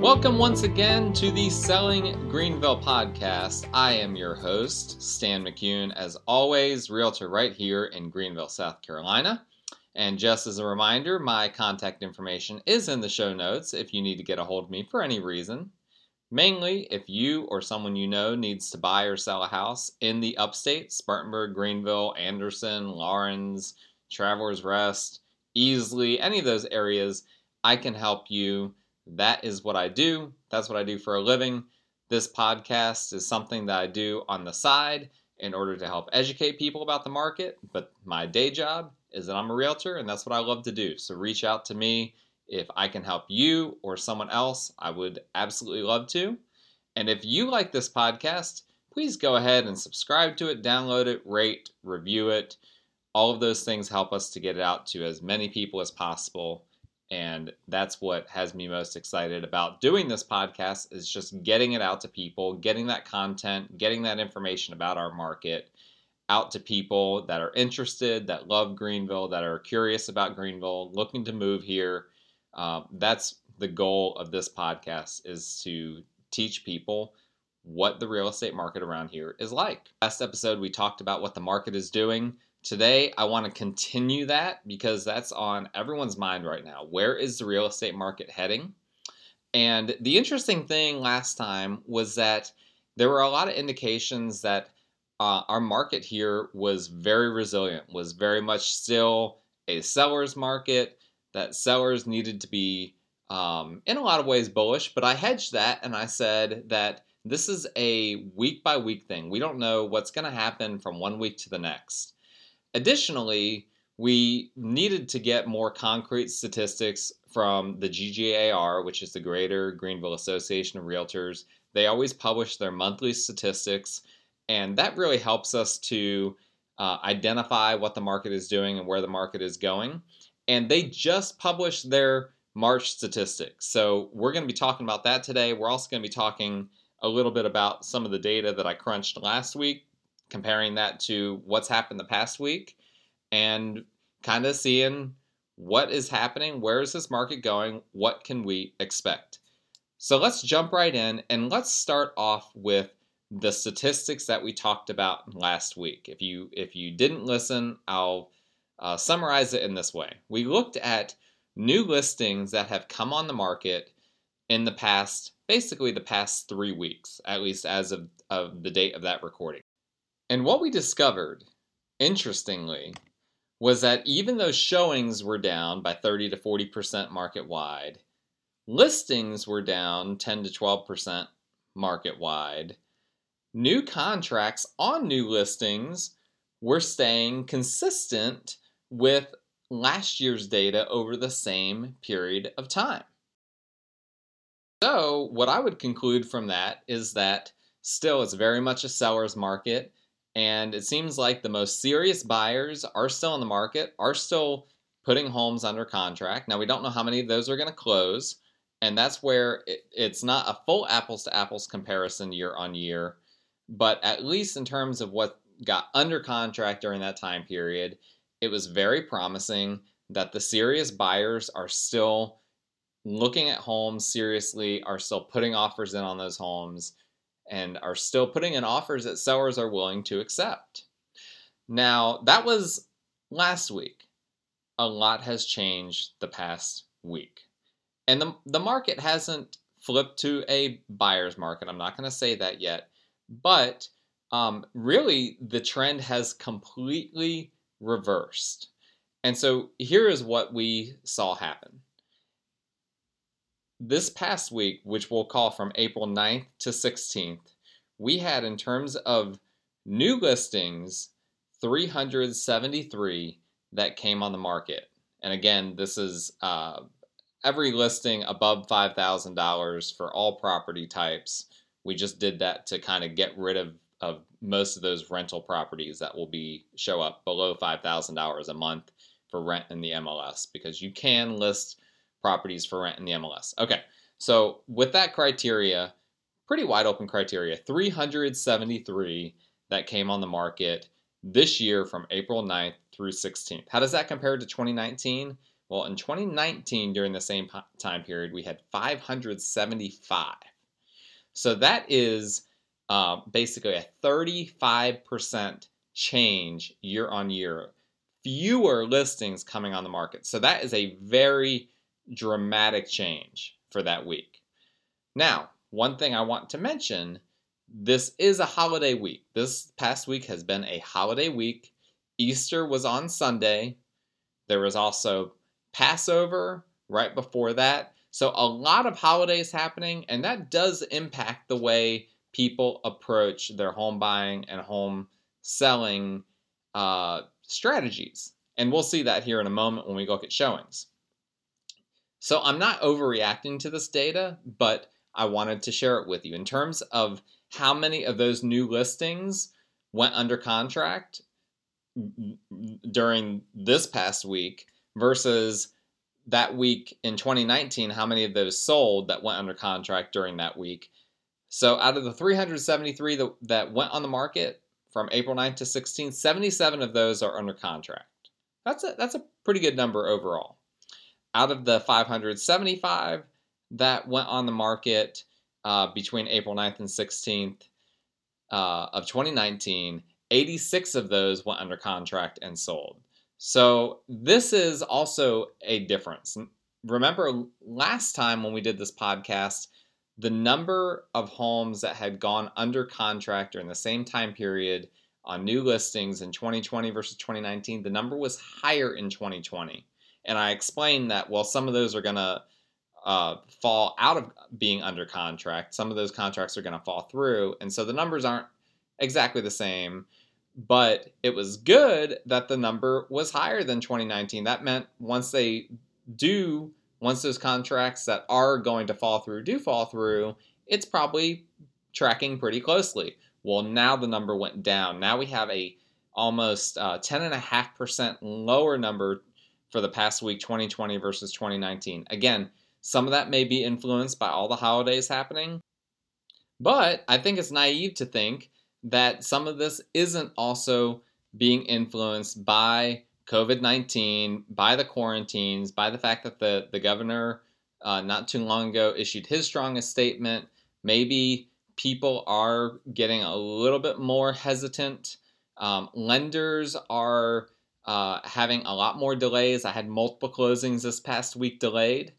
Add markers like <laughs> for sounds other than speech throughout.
Welcome once again to the Selling Greenville podcast. I am your host, Stan McCune, as always, realtor right here in Greenville, South Carolina. And just as a reminder, my contact information is in the show notes if you need to get a hold of me for any reason. Mainly, if you or someone you know needs to buy or sell a house in the upstate, Spartanburg, Greenville, Anderson, Laurens, Travelers Rest, Easley, any of those areas, I can help you. That is what I do. That's what I do for a living. This podcast is something that I do on the side in order to help educate people about the market. But my day job is that I'm a realtor and that's what I love to do. So reach out to me if I can help you or someone else. I would absolutely love to. And if you like this podcast, please go ahead and subscribe to it, download it, rate, review it. All of those things help us to get it out to as many people as possible. And that's what has me most excited about doing this podcast is just getting it out to people, getting that content, getting that information about our market out to people that are interested, that love Greenville, that are curious about Greenville, looking to move here. Uh, that's the goal of this podcast is to teach people what the real estate market around here is like. Last episode, we talked about what the market is doing. Today, I want to continue that because that's on everyone's mind right now. Where is the real estate market heading? And the interesting thing last time was that there were a lot of indications that uh, our market here was very resilient, was very much still a seller's market, that sellers needed to be, um, in a lot of ways, bullish. But I hedged that and I said that this is a week by week thing. We don't know what's going to happen from one week to the next. Additionally, we needed to get more concrete statistics from the GGAR, which is the Greater Greenville Association of Realtors. They always publish their monthly statistics and that really helps us to uh, identify what the market is doing and where the market is going. And they just published their March statistics. So we're going to be talking about that today. We're also going to be talking a little bit about some of the data that I crunched last week, comparing that to what's happened the past week, and kind of seeing what is happening, where is this market going, what can we expect. So let's jump right in and let's start off with the statistics that we talked about last week. If you if you didn't listen, I'll uh, summarize it in this way. We looked at new listings that have come on the market in the past, basically the past three weeks, at least as of, of the date of that recording. And what we discovered, interestingly, was that even though showings were down by 30 to 40% market wide, listings were down 10 to 12% market wide new contracts on new listings were staying consistent with last year's data over the same period of time. So, what I would conclude from that is that still it's very much a seller's market, and it seems like the most serious buyers are still in the market, are still putting homes under contract. Now, we don't know how many of those are going to close, and that's where it, it's not a full apples to apples comparison year on year but at least in terms of what got under contract during that time period, it was very promising that the serious buyers are still looking at homes seriously, are still putting offers in on those homes, and are still putting in offers that sellers are willing to accept. Now, that was last week. A lot has changed the past week. And the, the market hasn't flipped to a buyer's market. I'm not going to say that yet. But um, really, the trend has completely reversed. And so here is what we saw happen. This past week, which we'll call from April 9th to 16th, we had, in terms of new listings, 373 that came on the market. And again, this is uh, every listing above $5,000 for all property types we just did that to kind of get rid of, of most of those rental properties that will be show up below $5,000 a month for rent in the MLS because you can list properties for rent in the MLS. Okay, so with that criteria, pretty wide open criteria, 373 that came on the market this year from April 9th through 16th. How does that compare to 2019? Well, in 2019, during the same time period, we had 575. So that is uh, basically a 35% change year on year. Fewer listings coming on the market. So that is a very dramatic change for that week. Now, one thing I want to mention this is a holiday week. This past week has been a holiday week. Easter was on Sunday. There was also Passover right before that. So, a lot of holidays happening, and that does impact the way people approach their home buying and home selling uh, strategies. And we'll see that here in a moment when we look at showings. So, I'm not overreacting to this data, but I wanted to share it with you. In terms of how many of those new listings went under contract during this past week versus that week in 2019, how many of those sold that went under contract during that week. So out of the 373 that, went on the market from April 9th to 16th, 77 of those are under contract. That's a, that's a pretty good number overall. Out of the 575 that went on the market uh, between April 9th and 16th uh, of 2019, 86 of those went under contract and sold. So this is also a difference. Remember last time when we did this podcast, the number of homes that had gone under contract during the same time period on new listings in 2020 versus 2019, the number was higher in 2020. And I explained that, well, some of those are going to uh, fall out of being under contract. Some of those contracts are going to fall through. And so the numbers aren't exactly the same but it was good that the number was higher than 2019. That meant once they do, once those contracts that are going to fall through do fall through, it's probably tracking pretty closely. Well, now the number went down. Now we have a almost uh, 10.5% lower number for the past week, 2020 versus 2019. Again, some of that may be influenced by all the holidays happening, but I think it's naive to think that some of this isn't also being influenced by COVID 19, by the quarantines, by the fact that the, the governor uh, not too long ago issued his strongest statement. Maybe people are getting a little bit more hesitant. Um, lenders are uh, having a lot more delays. I had multiple closings this past week delayed,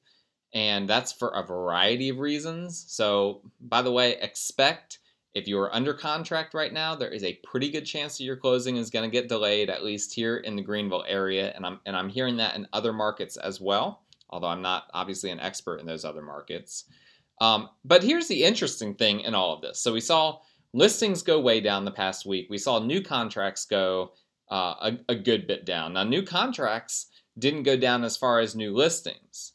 and that's for a variety of reasons. So, by the way, expect if you are under contract right now, there is a pretty good chance that your closing is going to get delayed, at least here in the Greenville area, and I'm and I'm hearing that in other markets as well. Although I'm not obviously an expert in those other markets. Um, but here's the interesting thing in all of this. So we saw listings go way down the past week. We saw new contracts go uh, a, a good bit down. Now, new contracts didn't go down as far as new listings.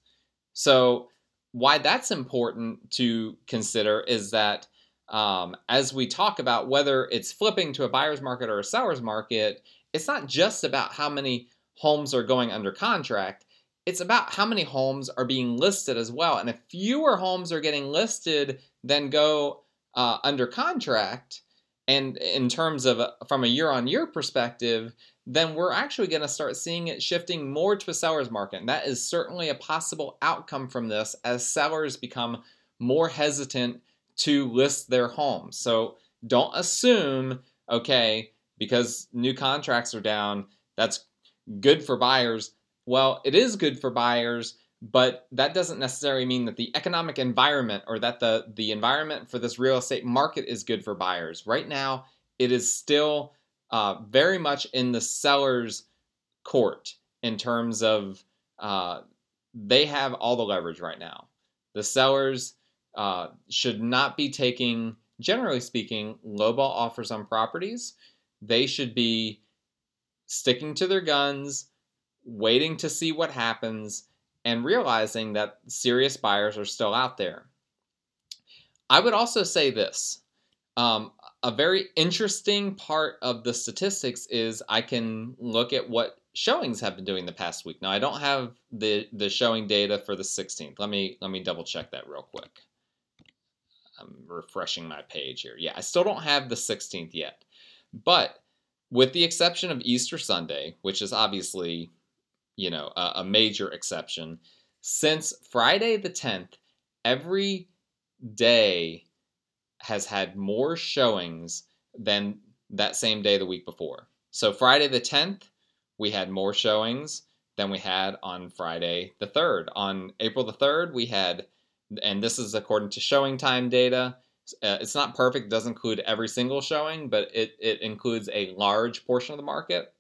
So why that's important to consider is that um, as we talk about whether it's flipping to a buyer's market or a seller's market, it's not just about how many homes are going under contract. It's about how many homes are being listed as well. And if fewer homes are getting listed than go uh, under contract, and in terms of uh, from a year on year perspective, then we're actually going to start seeing it shifting more to a seller's market. And that is certainly a possible outcome from this as sellers become more hesitant to list their home. So don't assume, okay, because new contracts are down, that's good for buyers. Well, it is good for buyers, but that doesn't necessarily mean that the economic environment or that the, the environment for this real estate market is good for buyers. Right now, it is still uh, very much in the seller's court in terms of uh, they have all the leverage right now. The sellers uh, should not be taking, generally speaking, lowball offers on properties. They should be sticking to their guns, waiting to see what happens, and realizing that serious buyers are still out there. I would also say this. Um, a very interesting part of the statistics is I can look at what showings have been doing the past week. Now I don't have the the showing data for the 16th. Let me let me double check that real quick. I'm refreshing my page here. Yeah, I still don't have the 16th yet. But with the exception of Easter Sunday, which is obviously you know a, a major exception. Since Friday the 10th, every day has had more showings than that same day the week before. So Friday the 10th, we had more showings than we had on Friday the 3rd. On April the 3rd, we had, and this is according to showing time data, uh, it's not perfect, it doesn't include every single showing, but it, it includes a large portion of the market.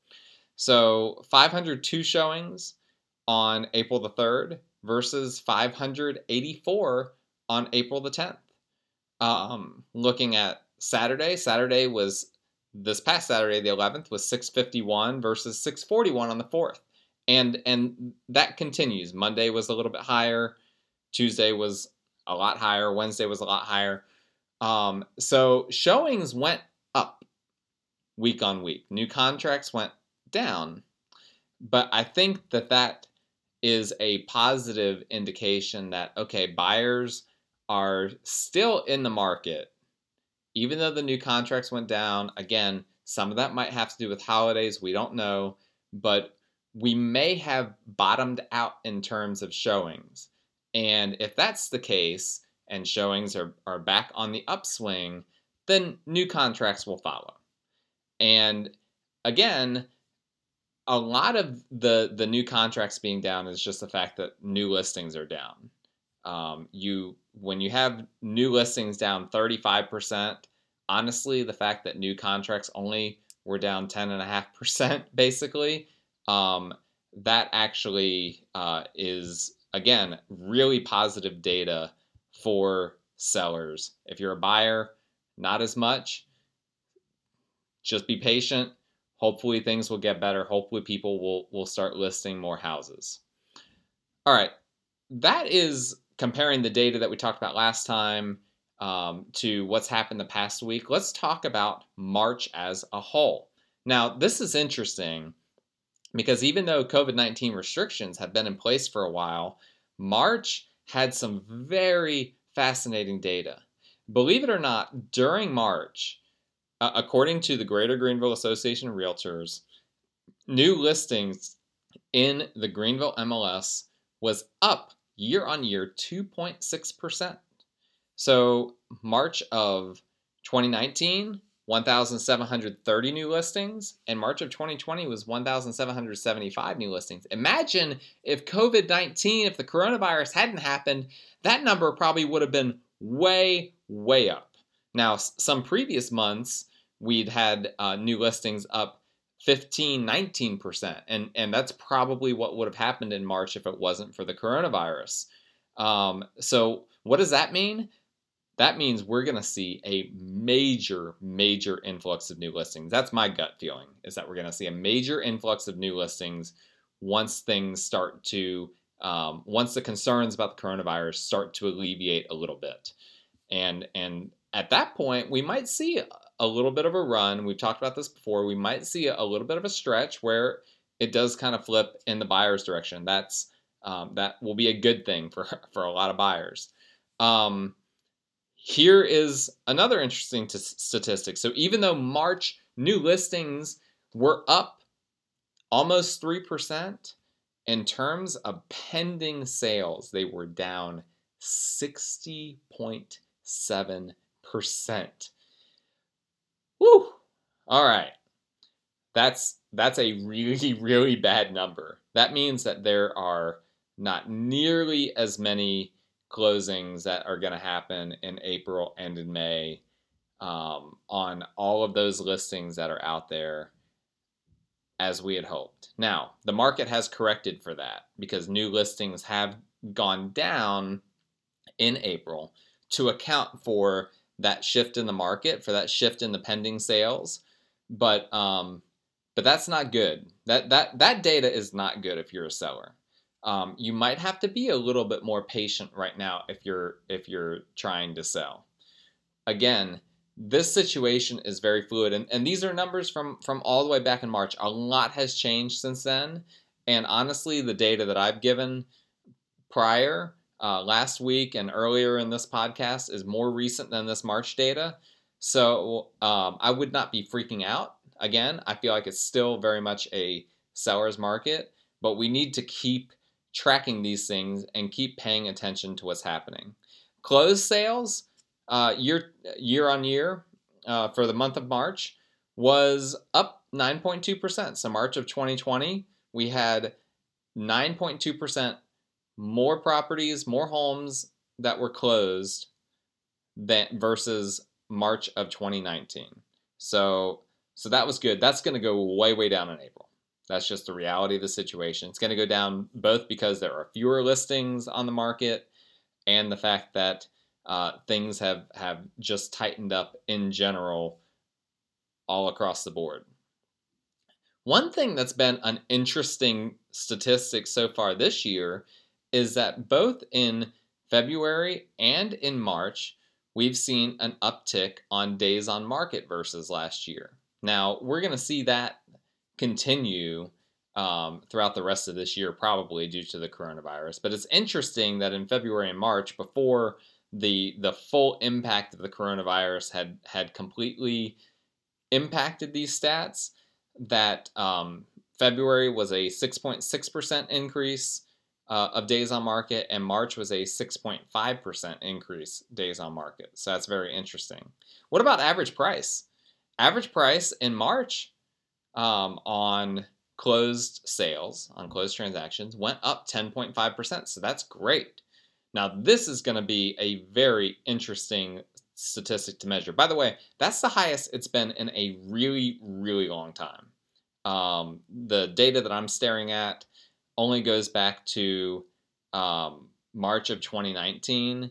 So 502 showings on April the 3rd versus 584 on April the 10th. Um, looking at Saturday, Saturday was this past Saturday, the 11th, was 651 versus 641 on the 4th. And and that continues. Monday was a little bit higher. Tuesday was a lot higher. Wednesday was a lot higher. Um, so showings went up week on week. New contracts went down. But I think that that is a positive indication that, okay, buyers are still in the market even though the new contracts went down, again, some of that might have to do with holidays. We don't know. But we may have bottomed out in terms of showings. And if that's the case, and showings are, are back on the upswing, then new contracts will follow. And again, a lot of the the new contracts being down is just the fact that new listings are down. Um, you when you have new listings down 35%, honestly, the fact that new contracts only were down 10.5% <laughs> basically, um, that actually uh, is, again, really positive data for sellers. If you're a buyer, not as much. Just be patient. Hopefully things will get better. Hopefully people will, will start listing more houses. All right. That is comparing the data that we talked about last time um, to what's happened the past week, let's talk about March as a whole. Now, this is interesting because even though COVID 19 restrictions have been in place for a while, March had some very fascinating data. Believe it or not, during March, uh, according to the Greater Greenville Association of Realtors, new listings in the Greenville MLS was up year on year 2.6%. So, March of 2019, 1,730 new listings, and March of 2020 was 1,775 new listings. Imagine if COVID 19, if the coronavirus hadn't happened, that number probably would have been way, way up. Now, some previous months, we'd had uh, new listings up 15, 19%, and, and that's probably what would have happened in March if it wasn't for the coronavirus. Um, so, what does that mean? that means we're going to see a major, major influx of new listings. That's my gut feeling, is that we're going to see a major influx of new listings once things start to, um, once the concerns about the coronavirus start to alleviate a little bit. And, and at that point, we might see a little bit of a run. We've talked about this before. We might see a little bit of a stretch where it does kind of flip in the buyer's direction. That's, um, that will be a good thing for, <laughs> for a lot of buyers. Um, here is another interesting t- statistic. So even though March new listings were up almost 3%, in terms of pending sales, they were down 60.7%. Woo! All right. That's that's a really <laughs> really bad number. That means that there are not nearly as many closings that are going to happen in April and in May um, on all of those listings that are out there as we had hoped. Now, the market has corrected for that because new listings have gone down in April to account for that shift in the market, for that shift in the pending sales. But um, but that's not good. That that that data is not good if you're a seller um, you might have to be a little bit more patient right now if you're if you're trying to sell. Again, this situation is very fluid, and, and these are numbers from from all the way back in March. A lot has changed since then, and honestly, the data that I've given prior uh, last week and earlier in this podcast is more recent than this March data. So um, I would not be freaking out. Again, I feel like it's still very much a seller's market but we need to keep tracking these things and keep paying attention to what's happening. Closed sales uh, year year on year uh, for the month of March was up 9.2%. So March of 2020, we had 9.2% more properties, more homes that were closed than versus March of 2019. So so that was good. That's going to go way way down in April. That's just the reality of the situation. It's going to go down both because there are fewer listings on the market and the fact that uh, things have, have just tightened up in general all across the board. One thing that's been an interesting statistic so far this year is that both in February and in March, we've seen an uptick on days on market versus last year. Now, we're going to see that continue um, throughout the rest of this year, probably due to the coronavirus. But it's interesting that in February and March, before the the full impact of the coronavirus had had completely impacted these stats, that um, February was a 6.6% increase uh, of days on market, and March was a 6.5% increase days on market. So that's very interesting. What about average price? Average price in March um, on closed sales, on closed transactions, went up 10.5%. So that's great. Now, this is going to be a very interesting statistic to measure. By the way, that's the highest it's been in a really, really long time. Um, the data that I'm staring at only goes back to um, March of 2019,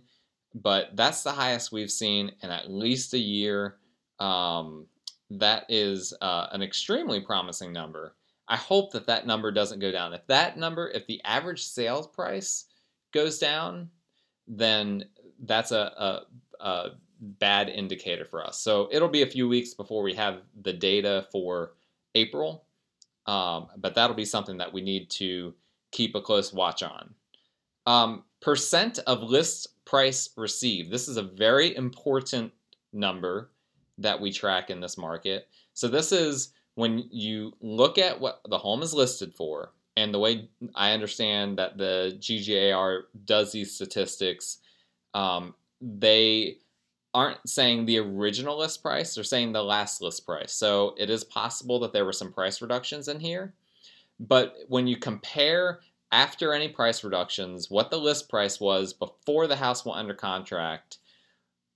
but that's the highest we've seen in at least a year. Um, that is uh, an extremely promising number. I hope that that number doesn't go down. If that number, if the average sales price goes down, then that's a, a, a bad indicator for us. So it'll be a few weeks before we have the data for April, um, but that'll be something that we need to keep a close watch on. Um, percent of list price received. This is a very important number that we track in this market. So this is when you look at what the home is listed for, and the way I understand that the GGAR does these statistics, um, they aren't saying the original list price, they're saying the last list price. So it is possible that there were some price reductions in here. But when you compare after any price reductions, what the list price was before the house went under contract,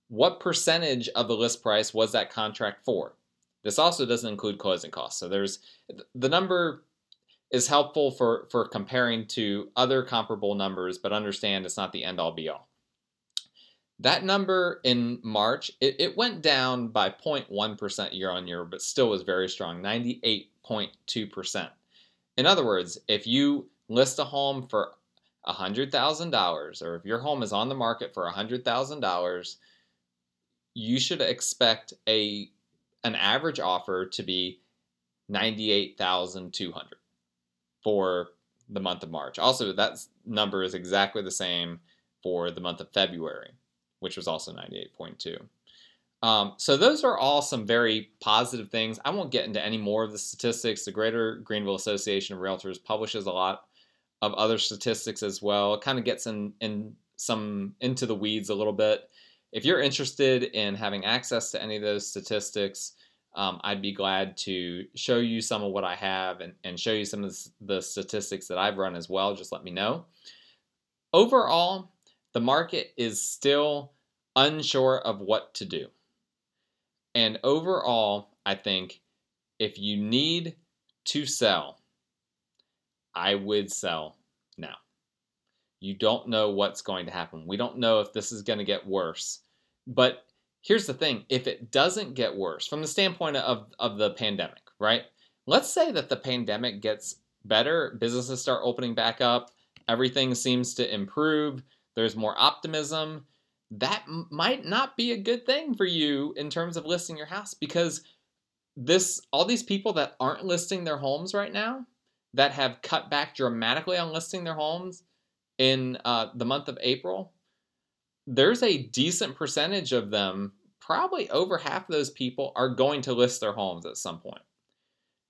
what percentage of the list price was that contract for? This also doesn't include closing costs. So there's the number is helpful for, for comparing to other comparable numbers, but understand it's not the end all be all. That number in March, it, it went down by 0.1% year on year, but still was very strong 98.2%. In other words, if you list a home for $100,000, or if your home is on the market for $100,000, you should expect a an average offer to be 98,200 for the month of March. Also, that number is exactly the same for the month of February, which was also 98.2. Um, so those are all some very positive things. I won't get into any more of the statistics. The Greater Greenville Association of Realtors publishes a lot of other statistics as well. It kind of gets in, in some into the weeds a little bit. If you're interested in having access to any of those statistics, um, I'd be glad to show you some of what I have and, and show you some of the statistics that I've run as well. Just let me know. Overall, the market is still unsure of what to do. And overall, I think if you need to sell, I would sell now. You don't know what's going to happen. We don't know if this is going to get worse. But here's the thing if it doesn't get worse from the standpoint of, of the pandemic, right? Let's say that the pandemic gets better, businesses start opening back up, everything seems to improve, there's more optimism. That m- might not be a good thing for you in terms of listing your house because this all these people that aren't listing their homes right now that have cut back dramatically on listing their homes in uh, the month of April there's a decent percentage of them, probably over half of those people, are going to list their homes at some point.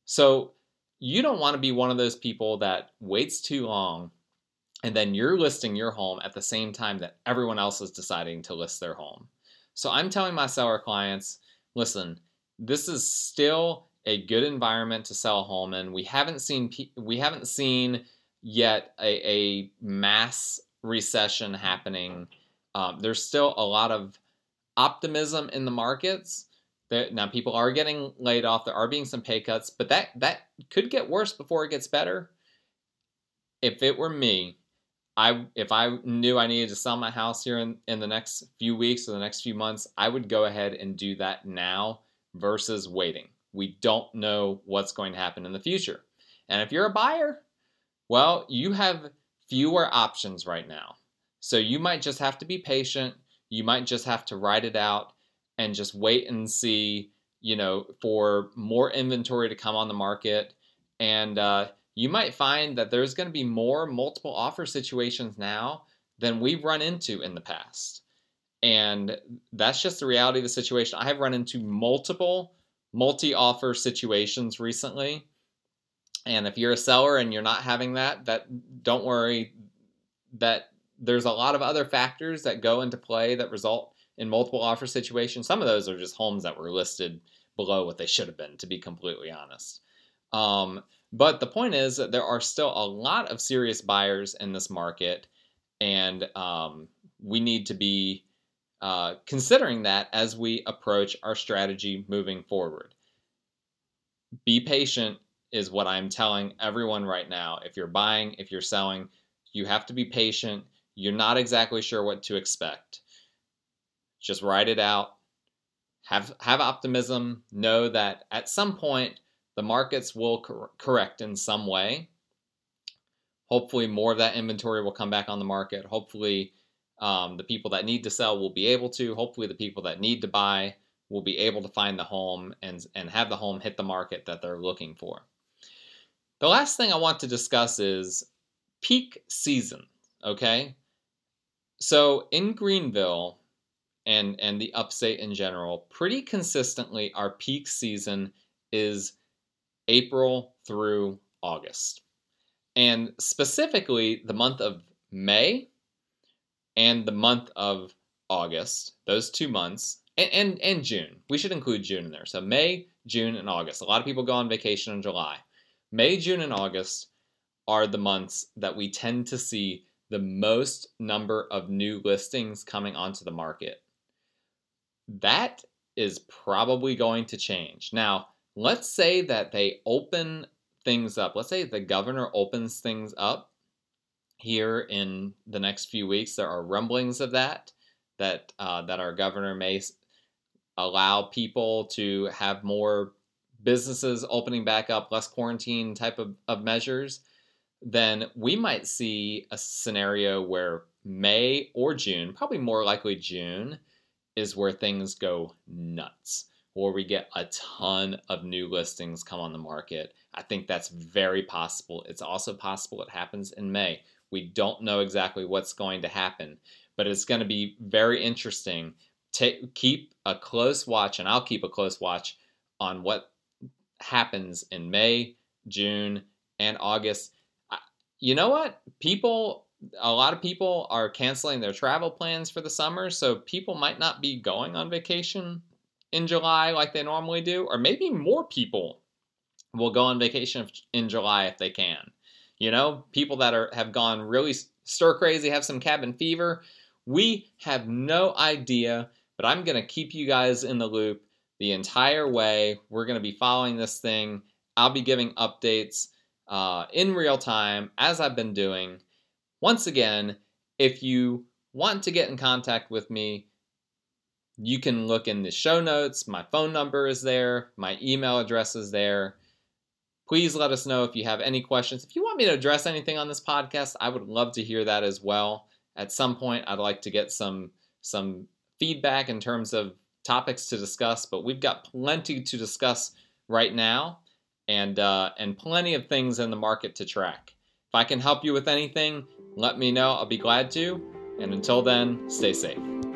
So you don't want to be one of those people that waits too long and then you're listing your home at the same time that everyone else is deciding to list their home. So I'm telling my seller clients, listen, this is still a good environment to sell a home in. We haven't seen we haven't seen yet a, a mass recession happening. Um, there's still a lot of optimism in the markets. That now people are getting laid off. There are being some pay cuts, but that that could get worse before it gets better. If it were me, I if I knew I needed to sell my house here in, in the next few weeks or the next few months, I would go ahead and do that now versus waiting. We don't know what's going to happen in the future. And if you're a buyer, well, you have fewer options right now. So you might just have to be patient. You might just have to write it out and just wait and see, you know, for more inventory to come on the market. And uh, you might find that there's going to be more multiple offer situations now than we've run into in the past. And that's just the reality of the situation. I have run into multiple multi offer situations recently. And if you're a seller and you're not having that, that don't worry that there's a lot of other factors that go into play that result in multiple offer situations. Some of those are just homes that were listed below what they should have been, to be completely honest. Um, but the point is that there are still a lot of serious buyers in this market, and um, we need to be uh, considering that as we approach our strategy moving forward. Be patient is what I'm telling everyone right now. If you're buying, if you're selling, you have to be patient. You're not exactly sure what to expect. Just write it out. Have have optimism. Know that at some point the markets will cor- correct in some way. Hopefully, more of that inventory will come back on the market. Hopefully, um, the people that need to sell will be able to. Hopefully, the people that need to buy will be able to find the home and, and have the home hit the market that they're looking for. The last thing I want to discuss is peak season, okay? So in Greenville and and the upstate in general, pretty consistently our peak season is April through August. And specifically, the month of May and the month of August, those two months, and, and, and June. We should include June in there. So May, June, and August. A lot of people go on vacation in July. May, June, and August are the months that we tend to see the most number of new listings coming onto the market. That is probably going to change. Now, let's say that they open things up. Let's say the governor opens things up here in the next few weeks. There are rumblings of that, that uh, that our governor may allow people to have more businesses opening back up, less quarantine type of, of measures. Then we might see a scenario where May or June, probably more likely June, is where things go nuts or we get a ton of new listings come on the market. I think that's very possible. It's also possible it happens in May. We don't know exactly what's going to happen, but it's going to be very interesting. Take, keep a close watch, and I'll keep a close watch on what happens in May, June, and August. You know what? People, a lot of people are canceling their travel plans for the summer, so people might not be going on vacation in July like they normally do, or maybe more people will go on vacation in July if they can. You know, people that are have gone really stir crazy, have some cabin fever. We have no idea, but I'm going to keep you guys in the loop the entire way. We're going to be following this thing. I'll be giving updates uh, in real time as I've been doing. Once again, if you want to get in contact with me, you can look in the show notes. My phone number is there, my email address is there. Please let us know if you have any questions. If you want me to address anything on this podcast, I would love to hear that as well. At some point, I'd like to get some some feedback in terms of topics to discuss, but we've got plenty to discuss right now, and uh, and plenty of things in the market to track. If I can help you with anything, let me know. I'll be glad to. And until then, stay safe.